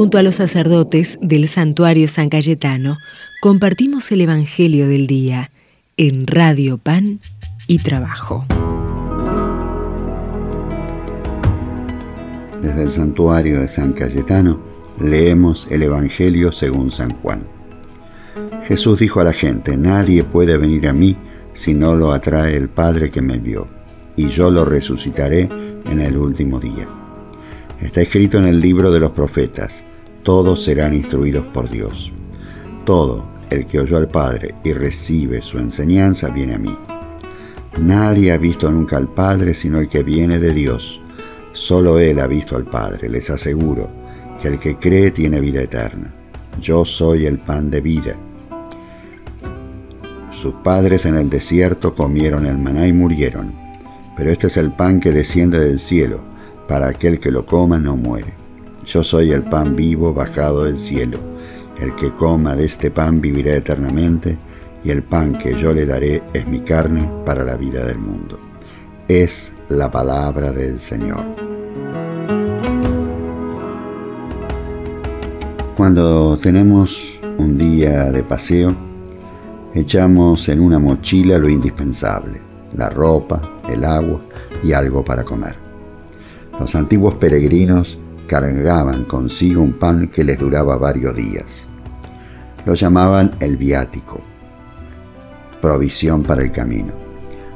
Junto a los sacerdotes del santuario San Cayetano, compartimos el Evangelio del Día en Radio Pan y Trabajo. Desde el santuario de San Cayetano leemos el Evangelio según San Juan. Jesús dijo a la gente, nadie puede venir a mí si no lo atrae el Padre que me envió, y yo lo resucitaré en el último día. Está escrito en el libro de los profetas, todos serán instruidos por Dios. Todo el que oyó al Padre y recibe su enseñanza viene a mí. Nadie ha visto nunca al Padre sino el que viene de Dios. Solo Él ha visto al Padre. Les aseguro que el que cree tiene vida eterna. Yo soy el pan de vida. Sus padres en el desierto comieron el maná y murieron, pero este es el pan que desciende del cielo para aquel que lo coma no muere. Yo soy el pan vivo bajado del cielo. El que coma de este pan vivirá eternamente, y el pan que yo le daré es mi carne para la vida del mundo. Es la palabra del Señor. Cuando tenemos un día de paseo, echamos en una mochila lo indispensable, la ropa, el agua y algo para comer. Los antiguos peregrinos cargaban consigo un pan que les duraba varios días. Lo llamaban el viático, provisión para el camino.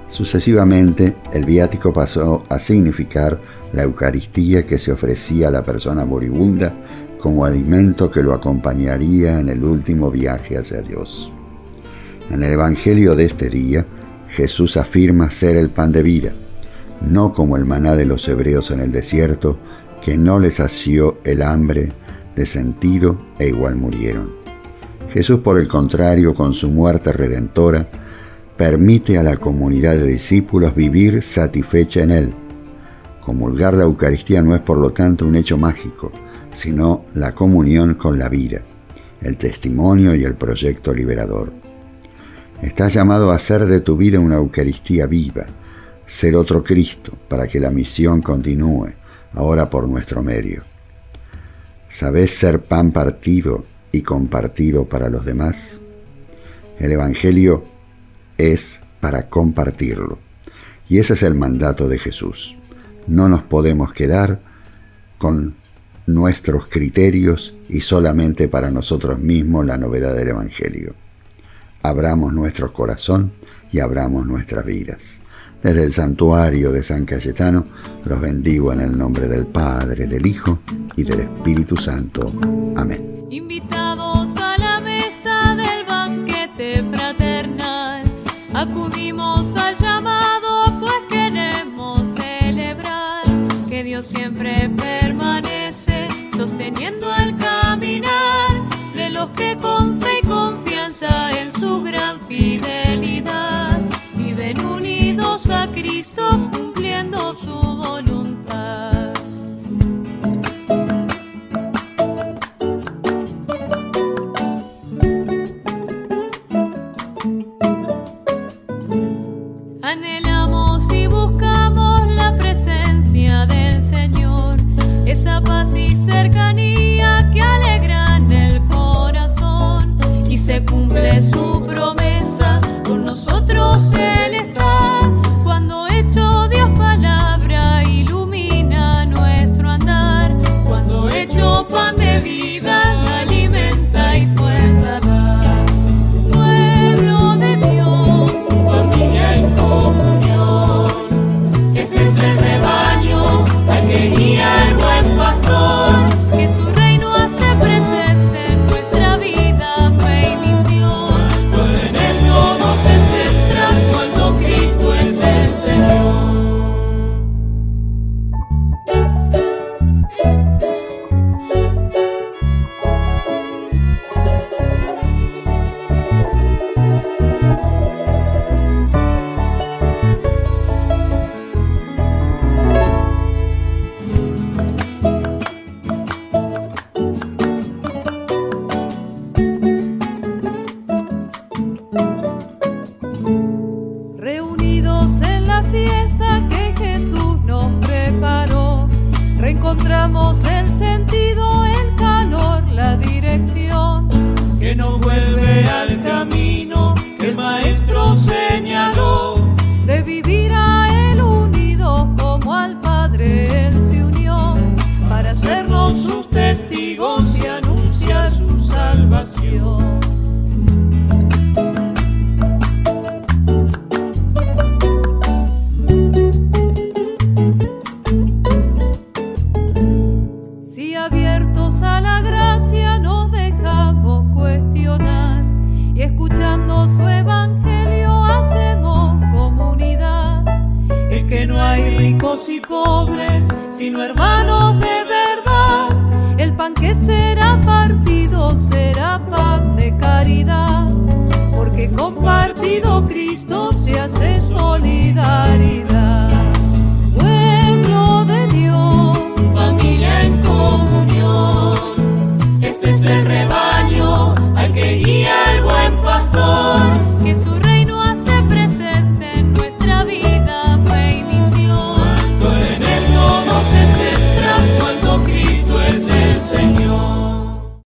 Sucesivamente, el viático pasó a significar la Eucaristía que se ofrecía a la persona moribunda como alimento que lo acompañaría en el último viaje hacia Dios. En el Evangelio de este día, Jesús afirma ser el pan de vida, no como el maná de los hebreos en el desierto, que no les asió el hambre de sentido e igual murieron. Jesús, por el contrario, con su muerte redentora, permite a la comunidad de discípulos vivir satisfecha en Él. Comulgar la Eucaristía no es por lo tanto un hecho mágico, sino la comunión con la vida, el testimonio y el proyecto liberador. Estás llamado a hacer de tu vida una Eucaristía viva, ser otro Cristo para que la misión continúe, ahora por nuestro medio. ¿Sabés ser pan partido y compartido para los demás? El Evangelio es para compartirlo. Y ese es el mandato de Jesús. No nos podemos quedar con nuestros criterios y solamente para nosotros mismos la novedad del Evangelio. Abramos nuestro corazón y abramos nuestras vidas. Desde el santuario de San Cayetano los bendigo en el nombre del Padre, del Hijo y del Espíritu Santo. Amén. Invitados a la mesa del banquete fraternal, acudimos al llamado pues queremos celebrar que Dios siempre permanece sosteniendo el abiertos a la gracia nos dejamos cuestionar y escuchando su evangelio hacemos comunidad. Es que no hay ricos y pobres, sino hermanos de verdad. El pan que será partido será pan de caridad, porque compartido Cristo se hace solidaridad.